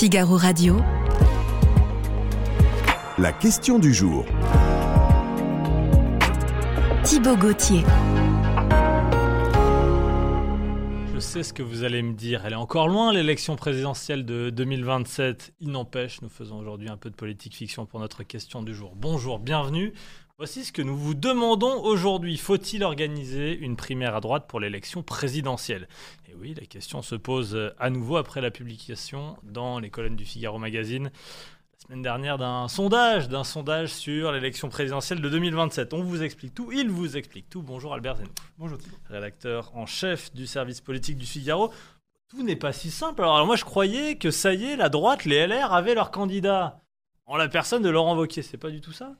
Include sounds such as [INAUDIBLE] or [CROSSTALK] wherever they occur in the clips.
Figaro Radio. La question du jour. Thibaut Gauthier. Je sais ce que vous allez me dire. Elle est encore loin, l'élection présidentielle de 2027. Il n'empêche, nous faisons aujourd'hui un peu de politique fiction pour notre question du jour. Bonjour, bienvenue. Voici ce que nous vous demandons aujourd'hui. Faut-il organiser une primaire à droite pour l'élection présidentielle? Et oui, la question se pose à nouveau après la publication dans les colonnes du Figaro Magazine la semaine dernière d'un sondage, d'un sondage sur l'élection présidentielle de 2027. On vous explique tout, il vous explique tout. Bonjour Albert Zenouf. Bonjour. Rédacteur en chef du service politique du Figaro. Tout n'est pas si simple. Alors, alors moi je croyais que ça y est, la droite, les LR avaient leur candidat. En la personne de Laurent Wauquiez, c'est pas du tout ça?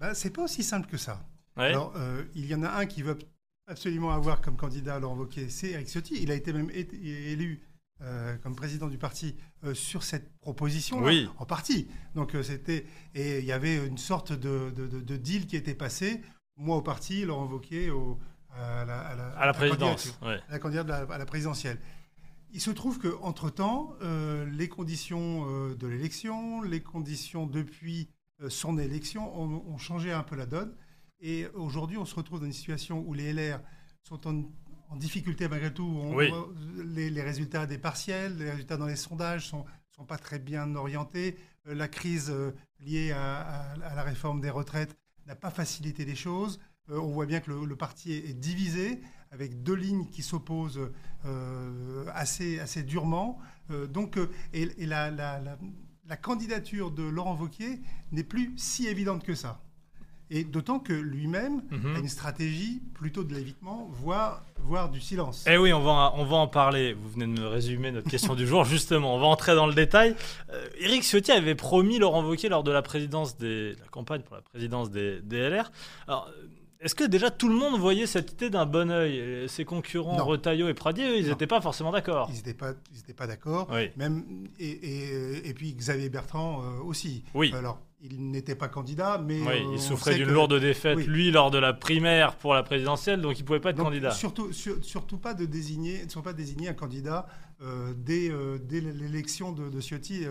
Bah, c'est pas aussi simple que ça. Ouais. Alors, euh, il y en a un qui veut absolument avoir comme candidat Laurent Wauquiez, c'est Eric Ciotti. Il a été même élu euh, comme président du parti euh, sur cette proposition Oui. en partie. Donc euh, c'était et il y avait une sorte de, de- de- de deal qui était passé. Moi au parti, Laurent Wauquiez au, à la, à la- à la présidence. ouais. à la candidate à la, à présidentielle. Il se trouve qu'entre-temps, euh, les conditions de l'élection, les conditions depuis son élection ont, ont changé un peu la donne. Et aujourd'hui, on se retrouve dans une situation où les LR sont en, en difficulté malgré tout. On Oui. voit les, les résultats des partiels, les résultats dans les sondages sont, sont pas très bien orientés. Euh, la crise euh, liée à, à- à la réforme des retraites n'a pas facilité les choses. Euh, on voit bien que le, le parti est, est divisé, avec deux lignes qui s'opposent euh, assez, assez durement. Euh, donc, euh, et, et la, la- la- la candidature de Laurent Wauquiez n'est plus si évidente que ça. Et d'autant que lui-même Mhm. a une stratégie plutôt de l'évitement, voire, voire du silence. Eh oui, on va, on va en parler. Vous venez de me résumer notre question du jour, justement. On va entrer dans le détail. Euh, Éric Ciotti avait promis Laurent Wauquiez lors de la présidence des, la campagne pour la présidence des, des LR. Alors, est-ce que déjà tout le monde voyait cette idée d'un bon oeil? Ses concurrents Non. Retailleau et Pradier, ils n'étaient pas forcément d'accord. Ils n'étaient pas, ils étaient pas d'accord. Oui. Même, et, et- et puis Xavier Bertrand euh, aussi. Oui. Alors, il n'était pas candidat, mais. Oui, euh, il souffrait d'une que- lourde défaite, Oui. lui, lors de la primaire pour la présidentielle, donc il ne pouvait pas être Donc, candidat. Surtout, sur- surtout pas de désigner, ne sont pas désignés un candidat euh, dès, euh, dès l'élection de, de Ciotti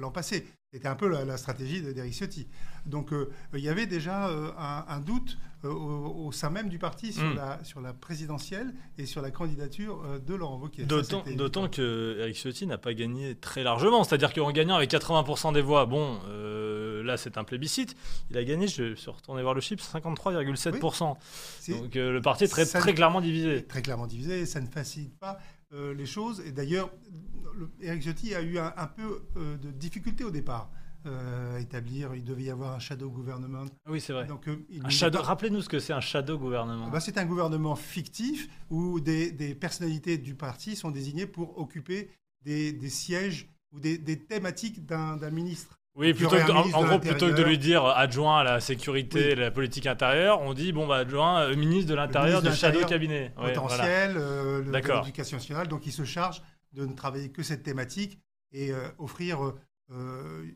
l'an passé. C'était un peu la, la stratégie de- d'Éric Ciotti. Donc euh, il y avait déjà euh, un, un doute euh, au, au sein même du parti sur, Mm. la, sur la présidentielle et sur la candidature euh, de Laurent Wauquiez. D'autant, que Eric Ciotti n'a pas gagné très largement. C'est-à-dire qu'en gagnant avec 80% des voix, bon, euh, là c'est un plébiscite, il a gagné, je suis retourné voir le chiffre, 53,7%. C'est- Donc euh, le parti est très, Ça- très clairement divisé. très clairement divisé et ça ne facilite pas euh, les choses. Et d'ailleurs, le- Éric Ciotti a eu un, un peu euh, de difficulté au départ euh, à établir. Il devait y avoir un shadow gouvernement. Ah Oui, c'est vrai. Donc, il shadow- Rappelez-nous ce que c'est un shadow gouvernement. Ah bah, c'est un gouvernement fictif où des, des personnalités du parti sont désignées pour occuper des, des sièges ou des, des thématiques d'un ministre. Oui, plutôt que, en, gros, plutôt que de lui dire adjoint à la sécurité Oui. et la politique intérieure, on dit bon bah adjoint euh, ministre de l'intérieur du de shadow cabinet. Ouais, voilà. potentiel, euh, le- de l'éducation nationale. Donc il se charge de ne travailler que cette thématique et euh, offrir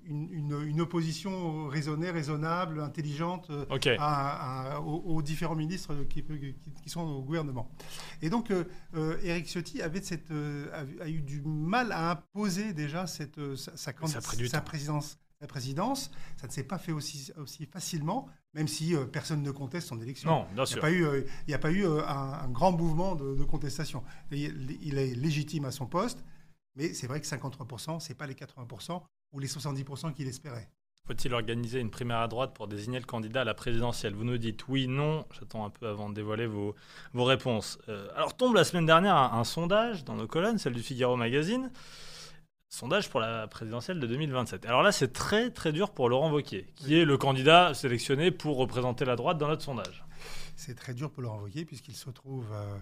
une, une- une opposition raisonnée, raisonnable, intelligente Ok. à- à- aux, aux différents ministres qui, sont au gouvernement. Et donc, Éric Ciotti avait cette, a, a eu du mal à imposer déjà cette, sa, présidence. Sa présidence, ça ne s'est pas fait aussi, aussi facilement, même si euh, personne ne conteste son élection. Non, bien Il n'y sûr. a pas eu, euh, il n'y a pas eu euh, un, un grand mouvement de, de contestation. Il, il est légitime à son poste, mais c'est vrai que 53%, ce n'est pas les 80% ou les 70% qu'il espérait. Faut-il organiser une primaire à droite pour désigner le candidat à la présidentielle? Vous nous dites oui, non. J'attends un peu avant de dévoiler vos, vos réponses. Alors tombe la semaine dernière un, un sondage dans nos colonnes, celle du Figaro Magazine. Sondage pour la présidentielle de 2027. Alors là, c'est très très dur pour Laurent Wauquiez, qui est le candidat sélectionné pour représenter la droite dans notre sondage. C'est très dur pour Laurent Wauquiez puisqu'il se trouve euh,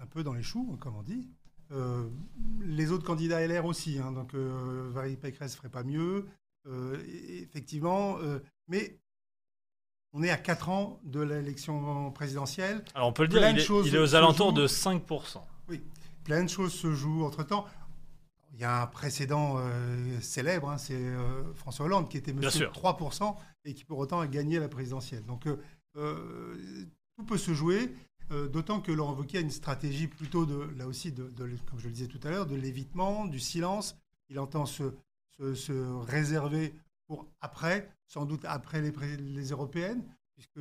un peu dans les choux, comme on dit. Euh, les autres candidats LR aussi, hein, donc euh, Valérie Pécresse ferait pas mieux. Euh, effectivement, mais on est à 4 ans de l'élection présidentielle. Alors on peut le dire, il est, choses il est aux alentours de 5%. Plein de choses se jouent entre-temps. Il y a un précédent euh, célèbre, hein, c'est euh, François Hollande qui était monsieur sûr. 3% et qui pour autant a gagné la présidentielle. Donc euh, tout peut se jouer, d'autant que Laurent Wauquiez a une stratégie plutôt de, là aussi, de, de- comme je le disais tout à l'heure, de l'évitement, du silence. Il entend se, se, se réserver pour après, sans doute après les, européennes, puisque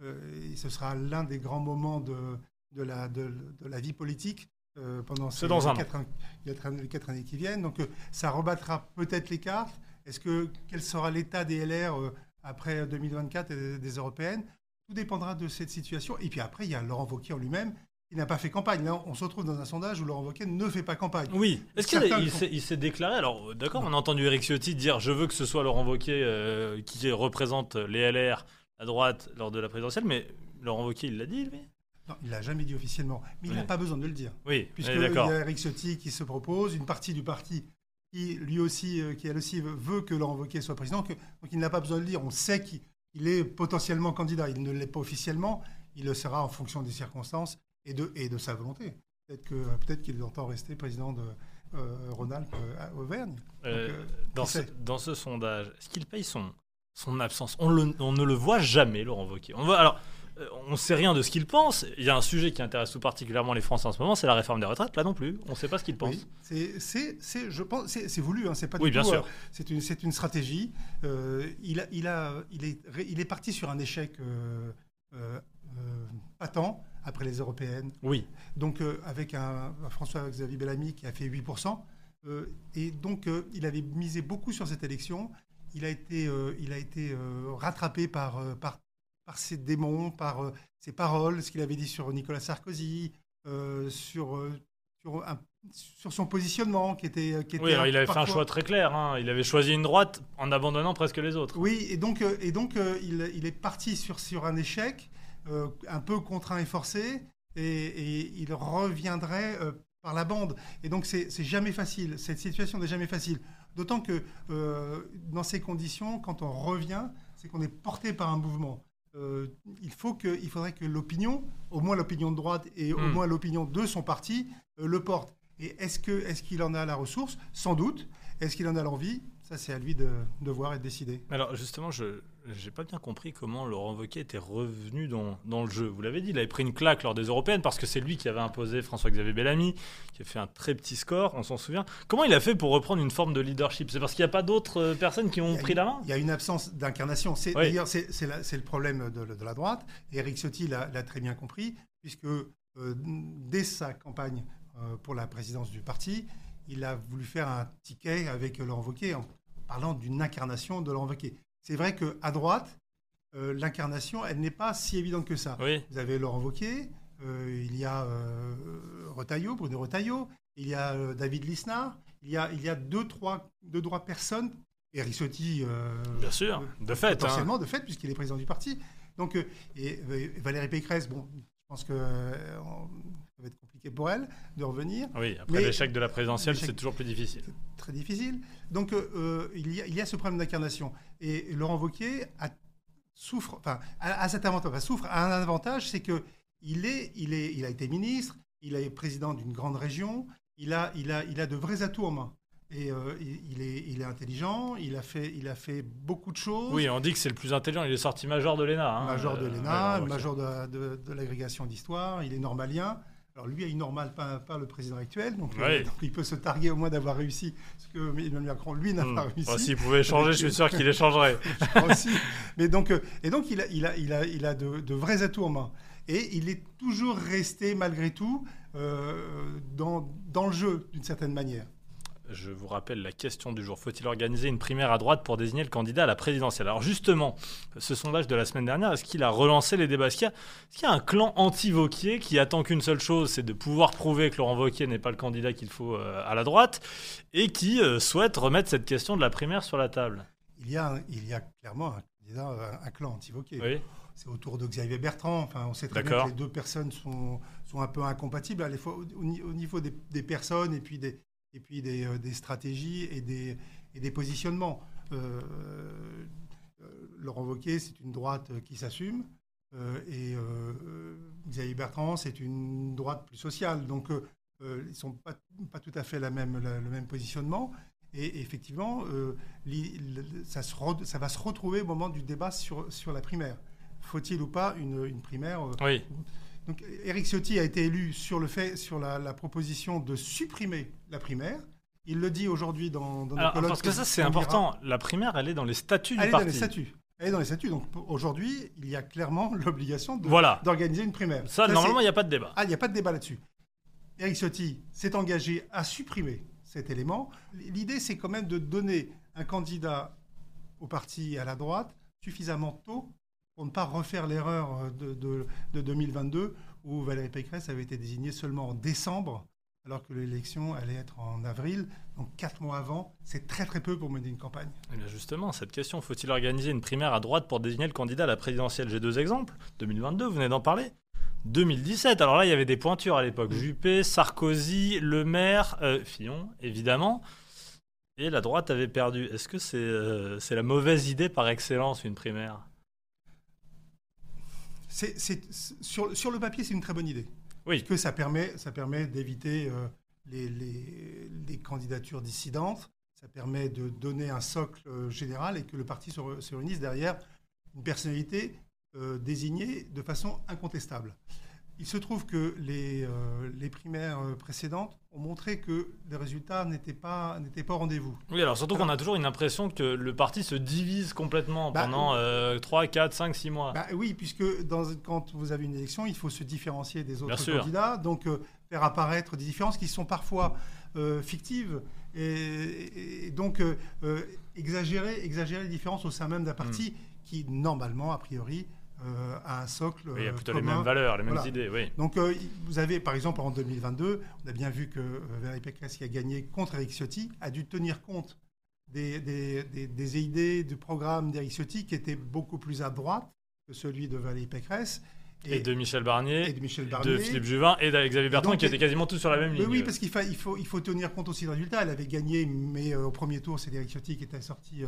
ce sera l'un des grands moments de, de, la, de, de la vie politique euh, pendant ces dans an. quatre, an- quatre années- les quatre années qui viennent. Donc euh, ça rebattra peut-être les cartes. Est-ce que quel sera l'état des LR euh, après 2024 et des, des européennes? Tout dépendra de cette situation. Et puis après, il y a Laurent Wauquiez en lui-même qui n'a pas fait campagne. Là, on se retrouve dans un sondage où Laurent Wauquiez ne fait pas campagne. Oui. Est-ce qu'il il font. s'est- il déclaré Alors, d'accord, on a entendu Eric Ciotti dire Je veux que ce soit Laurent Wauquiez euh, qui représente les LR à droite lors de la présidentielle, mais Laurent Wauquiez, il l'a dit, lui? Non, il l'a jamais dit officiellement, mais il n'a pas besoin de le dire. Oui, Puisque il y a Eric Ciotti qui se propose, une partie du parti qui lui aussi, euh, qui elle aussi veut- que Laurent Wauquiez soit président, que- donc il n'a pas besoin de le dire. On sait qu'il il est potentiellement candidat. Il ne l'est pas officiellement, il le sera en fonction des circonstances et de, et de sa volonté. Peut-être que peut-être qu'il entend rester président de euh, Rhône-Alpes euh, à Auvergne. Euh, euh, dans, ce, sait dans ce sondage, est-ce qu'il paye son, son absence? On, le- on ne le voit jamais, Laurent Wauquiez. On voit, alors, on ne sait rien de ce qu'il pense. Il y a un sujet qui intéresse tout particulièrement les Français en ce moment, c'est la réforme des retraites. Là non plus, on ne sait pas ce qu'il pense. Oui, c'est, c'est, c'est- je pense, c'est, voulu, hein, c'est pas Oui, du bien tout, sûr. euh, c'est une, c'est une stratégie. Euh, il, a, il, a, il, est, il est parti sur un échec euh, euh, euh, patent après les européennes. Oui, Donc euh, avec un, un François-Xavier Bellamy qui a fait 8%. euh, et donc euh, il avait misé beaucoup sur cette élection. Il a été, euh, il a été euh, rattrapé par, euh, par, par ses démons, par euh, ses paroles, ce qu'il avait dit sur Nicolas Sarkozy, euh, sur, euh, sur, un- sur son positionnement qui était... Qui était oui alors, il avait fait un choix très clair. hein. Il avait choisi une droite en abandonnant presque les autres. Oui, et donc, et donc il, il est parti sur, sur un échec, un peu contraint et forcé, et, et il reviendrait par la bande. Et donc, c'est c'est jamais facile. Cette situation n'est jamais facile. D'autant que euh, dans ces conditions, quand on revient, c'est qu'on est porté par un mouvement. Euh, il, faut que, il faudrait que l'opinion, au moins l'opinion de droite et au Hmm. moins l'opinion de son parti, euh, le porte. Et est-ce que- est-ce qu'il en a la ressource? Sans doute. Est-ce qu'il en a l'envie? Ça, c'est à lui de, de voir et de décider. Alors justement, je n'ai pas bien compris comment Laurent Wauquiez était revenu dans, dans le jeu. Vous l'avez dit, il avait pris une claque lors des européennes parce que c'est lui qui avait imposé François-Xavier Bellamy, qui a fait un très petit score, on s'en souvient. Comment il a fait pour reprendre une forme de leadership? C'est parce qu'il n'y a pas d'autres euh, personnes qui ont pris une- la main? Il y a une absence d'incarnation. C'est, Oui. D'ailleurs, c'est, c'est la- c'est le problème de, de la droite. Eric Ciotti l'a, l'a très bien compris, puisque euh, dès sa campagne euh, pour la présidence du parti, il a voulu faire un ticket avec Laurent Wauquiez en parlant d'une incarnation de Laurent Wauquiez. C'est vrai qu'à droite, euh, l'incarnation, elle n'est pas si évidente que ça. Oui. Vous avez Laurent Wauquiez, euh, il y a euh, Retailleau, Bruno Retailleau, il y a David Lisnard, il y a, il y a deux, trois, deux, trois personnes, Ciotti, euh, Bien sûr, de fait. hein. potentiellement, de fait, puisqu'il est président du parti. Donc, et, Valérie Pécresse, bon, je pense que ça va être compliqué pour elle de revenir, Oui, après l'échec de la présidentielle, c'est toujours plus difficile. très difficile. Donc, euh, euh, il, y a, il y a ce problème d'incarnation. Et Laurent Wauquiez a, souffre, enfin, a cet avantage, enfin, souffre a un avantage, c'est que il est, il est, il a été ministre, il est président d'une grande région, il a, il a, il a de vrais atouts en main. Et euh, il, est, il est intelligent, il a fait, il a fait beaucoup de choses. Oui, on dit que c'est le plus intelligent. Il est sorti major de l'ENA. hein. major de Euh, l'ENA, Laurent major de, de- de l'agrégation d'histoire, il est normalien. Alors lui, il normale pas, pas le président actuel, donc, euh, donc il peut se targuer au moins d'avoir réussi ce que Emmanuel Macron, lui, n'a Hmm. pas réussi. Bon, S'il pouvait changer, je suis sûr qu'il échangerait. [LAUGHS] aussi. Mais donc, euh, et donc il a, il a, il a, il a de, de vrais atouts en main. Et il est toujours resté, malgré tout, euh, dans, dans le jeu, d'une certaine manière. Je vous rappelle la question du jour. Faut-il organiser une primaire à droite pour désigner le candidat à la présidentielle? Alors justement, ce sondage de la semaine dernière, est-ce qu'il a relancé les débats? Est-ce qu'il y a, y un clan anti-Vauquier qui attend qu'une seule chose, c'est de pouvoir prouver que Laurent Vauquier n'est pas le candidat qu'il faut euh, à la droite, et qui euh, souhaite remettre cette question de la primaire sur la table? Il y a, un- il y a clairement un candidat, un, un clan anti-Wauquiez. Oui. C'est autour de Xavier Bertrand. Enfin, on sait très bien que les deux personnes sont, sont un peu incompatibles à la fois au, au ni- au niveau des, des personnes et puis des, et puis des, euh, des stratégies et des, et des positionnements. Euh, euh, Laurent Wauquiez, c'est une droite qui s'assume. et Xavier Bertrand, c'est une droite plus sociale. Donc, ils ne sont pas, pas tout à fait la même, la- le même positionnement. Et effectivement, euh, ça, se re- ça va se retrouver au moment du débat sur, sur la primaire. Faut-il ou pas une, une primaire euh, Oui. Donc, Éric Ciotti a été élu sur, le fait, sur la, la proposition de supprimer la primaire. Il le dit aujourd'hui dans, dans Alors, parce que ça, c'est important. La primaire, elle est dans les statuts Elle du est dans les statuts. Elle est dans les statuts. Donc aujourd'hui, il y a clairement [LAUGHS] l'obligation de- Voilà. d'organiser une primaire. Ça, normalement, il n'y a pas de débat. Ah, il n'y a pas de débat là-dessus. Eric Ciotti s'est engagé à supprimer cet élément. L'idée, c'est quand même de donner un candidat au parti et à la droite suffisamment tôt pour ne pas refaire l'erreur de, de- de 2022 où Valérie Pécresse avait été désignée seulement en décembre alors que l'élection allait être en avril. Donc quatre mois avant, c'est très très peu pour mener une campagne. Eh bien, justement, cette question, faut-il organiser une primaire à droite pour désigner le candidat à la présidentielle? J'ai deux exemples. 2022, vous venez d'en parler. 2017, alors là, il y avait des pointures à l'époque. Juppé, Sarkozy, Le Maire, euh, Fillon, évidemment. Et la droite avait perdu. Est-ce que c'est euh, c'est la mauvaise idée par excellence, une primaire? C'est- c'est- sur, sur le papier, c'est une très bonne idée. Oui. que ça permet, ça permet d'éviter euh, les, les- les candidatures dissidentes. Ça permet de donner un socle euh, général et que le parti se, re- se réunisse derrière une personnalité euh, désignée de façon incontestable. Il se trouve que les, euh, les primaires euh, précédentes ont montré que les résultats n'étaient pas, n'étaient pas au rendez-vous. Oui, alors surtout qu'on a toujours une impression que le parti se divise complètement Bah, pendant euh, 3, 4, 5, 6 mois. Bah oui, puisque dans, quand vous avez une élection, il faut se différencier des autres candidats, donc euh, faire apparaître des différences qui sont parfois fictives et, et donc exagérer, exagérer les différences au sein même d'un parti qui, normalement, a priori, euh, a un socle Oui, il y a euh, plutôt les commun. mêmes valeurs, les mêmes Voilà. idées, oui. Donc, euh, vous avez, par exemple, en 2022, on a bien vu que Valérie Pécresse, qui a gagné contre Eric Ciotti, a dû tenir compte des, des- des- des idées du programme d'Eric Ciotti, qui était beaucoup plus à droite que celui de Valérie Pécresse. Et, de Michel Barnier, et de Michel de Barnier. Philippe Juvin et d'Xavier Bertrand donc, qui étaient quasiment tous sur la même ligne. oui, parce qu'il fa- il faut, il faut tenir compte aussi des résultats. Elle avait gagné, mais euh, au premier tour, c'est Eric Ciotti qui était sorti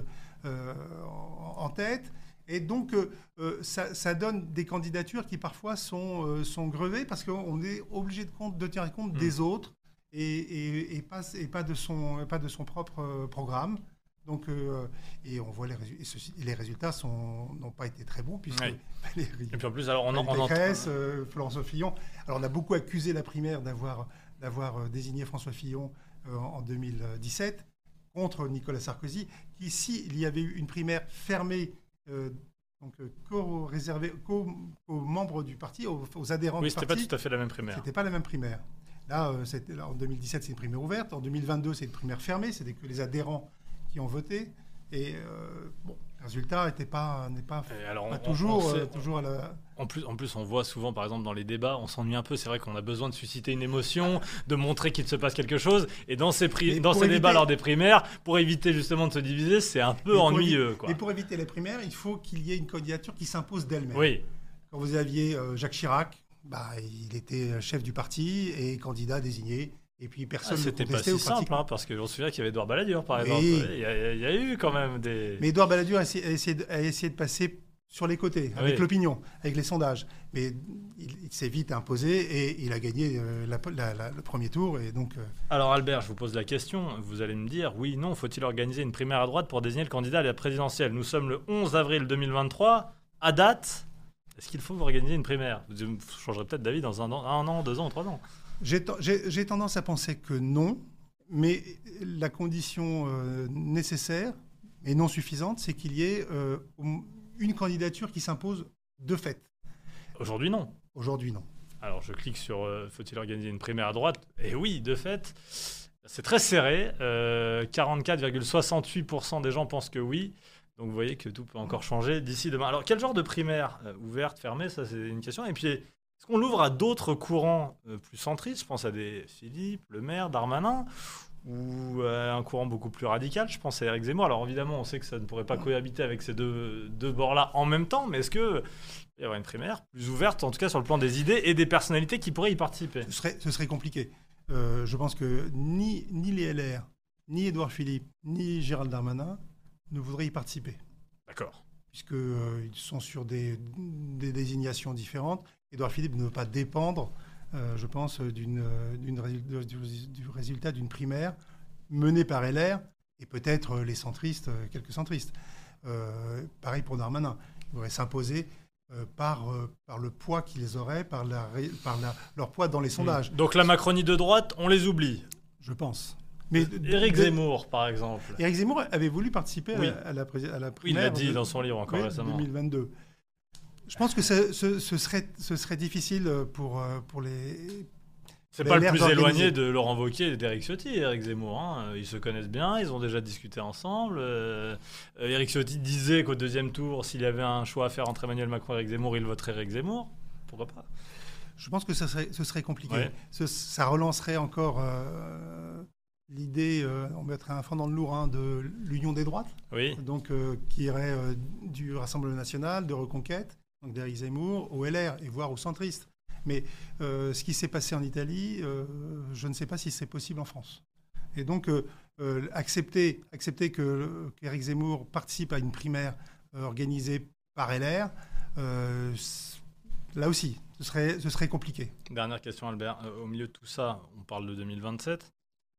euh, en, en tête. Et donc, euh, euh, ça, ça donne des candidatures qui parfois sont, euh, sont grevées parce qu'on est obligé de, compte, de tenir compte Mm. des autres et, et- et pas, et pas de son, et pas de son propre programme. Donc, euh, et on voit les, résu- et ceci- et les résultats n'ont pas été très bons puisque Oui. [LAUGHS] Valérie- Et puis en plus, alors on, en- on. Pécresse, euh, Florence Fillon. Alors on a beaucoup accusé la primaire d'avoir d'avoir désigné François Fillon en 2017 contre Nicolas Sarkozy, qui s'il y avait eu une primaire fermée, donc euh, qu'aux réservée qu'aux qu'aux membres du parti, aux, aux adhérents Oui, du c'était pas parti, tout à fait la même primaire. c'était pas la même primaire. Là, euh, là, en 2017, c'est une primaire ouverte. En 2022, c'est une primaire fermée. C'était que les adhérents qui ont voté. Et euh, bon, le résultat n'était pas, n'est pas, Et alors, pas on- toujours, on sait- euh, toujours à la, En plus, en plus, on voit souvent, par exemple, dans les débats, on s'ennuie un peu. C'est vrai qu'on a besoin de susciter une émotion, de montrer qu'il se passe quelque chose. Et dans ces, pri- Mais dans pour ces éviter- débats lors des primaires, pour éviter justement de se diviser, c'est un peu Mais ennuyeux. Quoi. Mais pour éviter les primaires, il faut qu'il y ait une candidature qui s'impose d'elle-même. Oui, Quand vous aviez euh, Jacques Chirac, bah, il était chef du parti et candidat désigné. Et puis Ah, personne ne c'était pas si simple, hein, parce que je me souviens qu'il y avait Edouard Balladur, par Oui. exemple. Il y, a, il y a eu quand même des. Mais Edouard Balladur a essayé, a essayé de, a essayé de passer sur les côtés, avec Oui. l'opinion, avec les sondages. Mais il, il s'est vite imposé et il a gagné euh, la- la- la- le premier tour. Et donc, euh, Alors Albert, je vous pose la question. Vous allez me dire, oui, non, faut-il organiser une primaire à droite pour désigner le candidat à la présidentielle? Nous sommes le 11 avril 2023. À date, est-ce qu'il faut organiser une primaire? Vous changerez peut-être d'avis dans un an, un an, deux ans, trois ans. J'ai ten- j'ai j'ai tendance à penser que non, mais la condition euh, nécessaire et non suffisante, c'est qu'il y ait euh, une candidature qui s'impose de fait. Aujourd'hui, non. Aujourd'hui, non. Alors je clique sur euh, faut-il organiser une primaire à droite? Et oui, de fait, c'est très serré. Euh, 44,68% des gens pensent que oui. Donc vous voyez que tout peut encore changer d'ici demain. Alors quel genre de primaire Ouverte, fermée? Ça c'est une question. Et puis est-ce qu'on l'ouvre à d'autres courants euh, plus centristes? Je pense à des Philippe, Le Maire, Darmanin ou euh, un courant beaucoup plus radical, je pense à Eric Zemmour. Alors évidemment, on sait que ça ne pourrait pas cohabiter avec ces deux, deux bords-là en même temps, mais est-ce que il y avoir une primaire plus ouverte, en tout cas sur le plan des idées et des personnalités qui pourraient y participer? Ce serait, ce serait compliqué. Euh, je pense que ni, ni les LR, ni Édouard Philippe, ni Gérald Darmanin ne voudraient y participer, D'accord. puisqu'ils sont sur des, des désignations différentes. Édouard Philippe ne veut pas dépendre, euh, je pense, d'une, du, du résultat d'une primaire menée par LR et peut-être euh, les centristes, euh, quelques centristes. Euh, pareil pour Darmanin. Il voudrait s'imposer euh, par, euh, par le poids qu'ils auraient, par, la, par la- leur poids dans les sondages. Donc la Macronie de droite, on les oublie. Je pense. Mais Éric Zemmour, par exemple. Éric Zemmour avait voulu participer à Oui. la- à, la, pré- à la Oui, il primaire l'a dit de- dans son livre encore oui, récemment. 2022. Je pense que ce, ce- ce serait, ce serait difficile pour, euh, pour les. C'est pas le plus éloigné de Laurent Wauquiez et d'Éric Ciotti, Éric Zemmour. hein. Ils se connaissent bien, ils ont déjà discuté ensemble. Euh, euh, Éric Ciotti disait qu'au deuxième tour, s'il y avait un choix à faire entre Emmanuel Macron et Éric Zemmour, il voterait Éric Zemmour. Pourquoi pas? Je pense que ce serait, ce serait compliqué. Ouais. Ce- ça relancerait encore euh, l'idée, euh, on mettrait un fond dans le lourd, hein, de l'union des droites, Oui. donc euh, qui irait euh, du Rassemblement national, de Reconquête, donc d'Éric Zemmour, au LR et voire aux centristes. Mais euh, ce qui s'est passé en Italie, euh, je ne sais pas si c'est possible en France. Et donc, euh, accepter, accepter qu'Éric Zemmour participe à une primaire organisée par LR, là aussi, ce serait, ce serait compliqué. Dernière question, Albert. Au milieu de tout ça, on parle de 2027.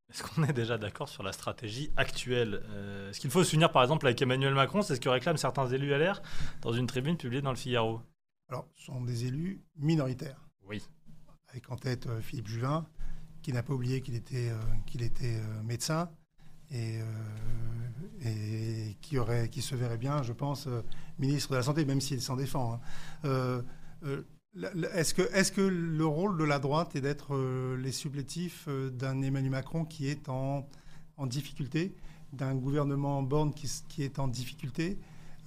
Est-ce qu'on est déjà d'accord sur la stratégie actuelle Euh, Est-ce qu'il faut s'unir par exemple avec Emmanuel Macron C'est ce que réclament certains élus LR dans une tribune publiée dans le Figaro? Alors, ce sont des élus minoritaires, Oui. avec en tête euh, Philippe Juvin, qui n'a pas oublié qu'il était, euh, qu'il était médecin et, et qui, aurait, qui se verrait bien, je pense, ministre de la Santé, même s'il s'en défend. hein. Est-ce que, est que le rôle de la droite est d'être euh, les supplétifs euh, d'un Emmanuel Macron qui est en, en difficulté, d'un gouvernement Borne qui, est en difficulté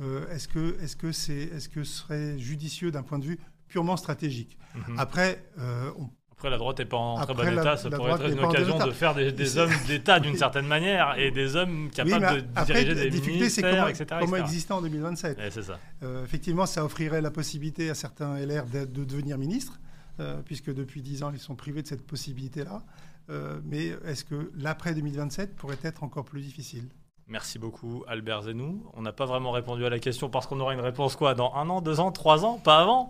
Euh, Est-ce que, est-ce que, c'est, est-ce que ce serait judicieux d'un point de vue purement stratégique? Mhm. Après, euh, on Après, la droite n'est pas en très bon état. Ça pourrait être une occasion de faire des, hommes [LAUGHS] d'État d'une certaine manière et des hommes capables Oui, de après, diriger des ministères, comment, etc. comment etc. exister en 2027. Ouais, c'est ça. Euh, effectivement, ça offrirait la possibilité à certains LR de, de devenir ministres, euh, puisque depuis 10 ans, ils sont privés de cette possibilité-là. Euh, mais est-ce que l'après 2027 pourrait être encore plus difficile? Merci beaucoup, Albert Zenou. On n'a pas vraiment répondu à la question parce qu'on aura une réponse quoi Dans un an, deux ans, trois ans Pas avant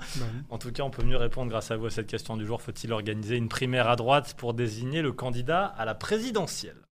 En tout cas, on peut mieux répondre grâce à vous à cette question du jour. Faut-il organiser une primaire à droite pour désigner le candidat à la présidentielle?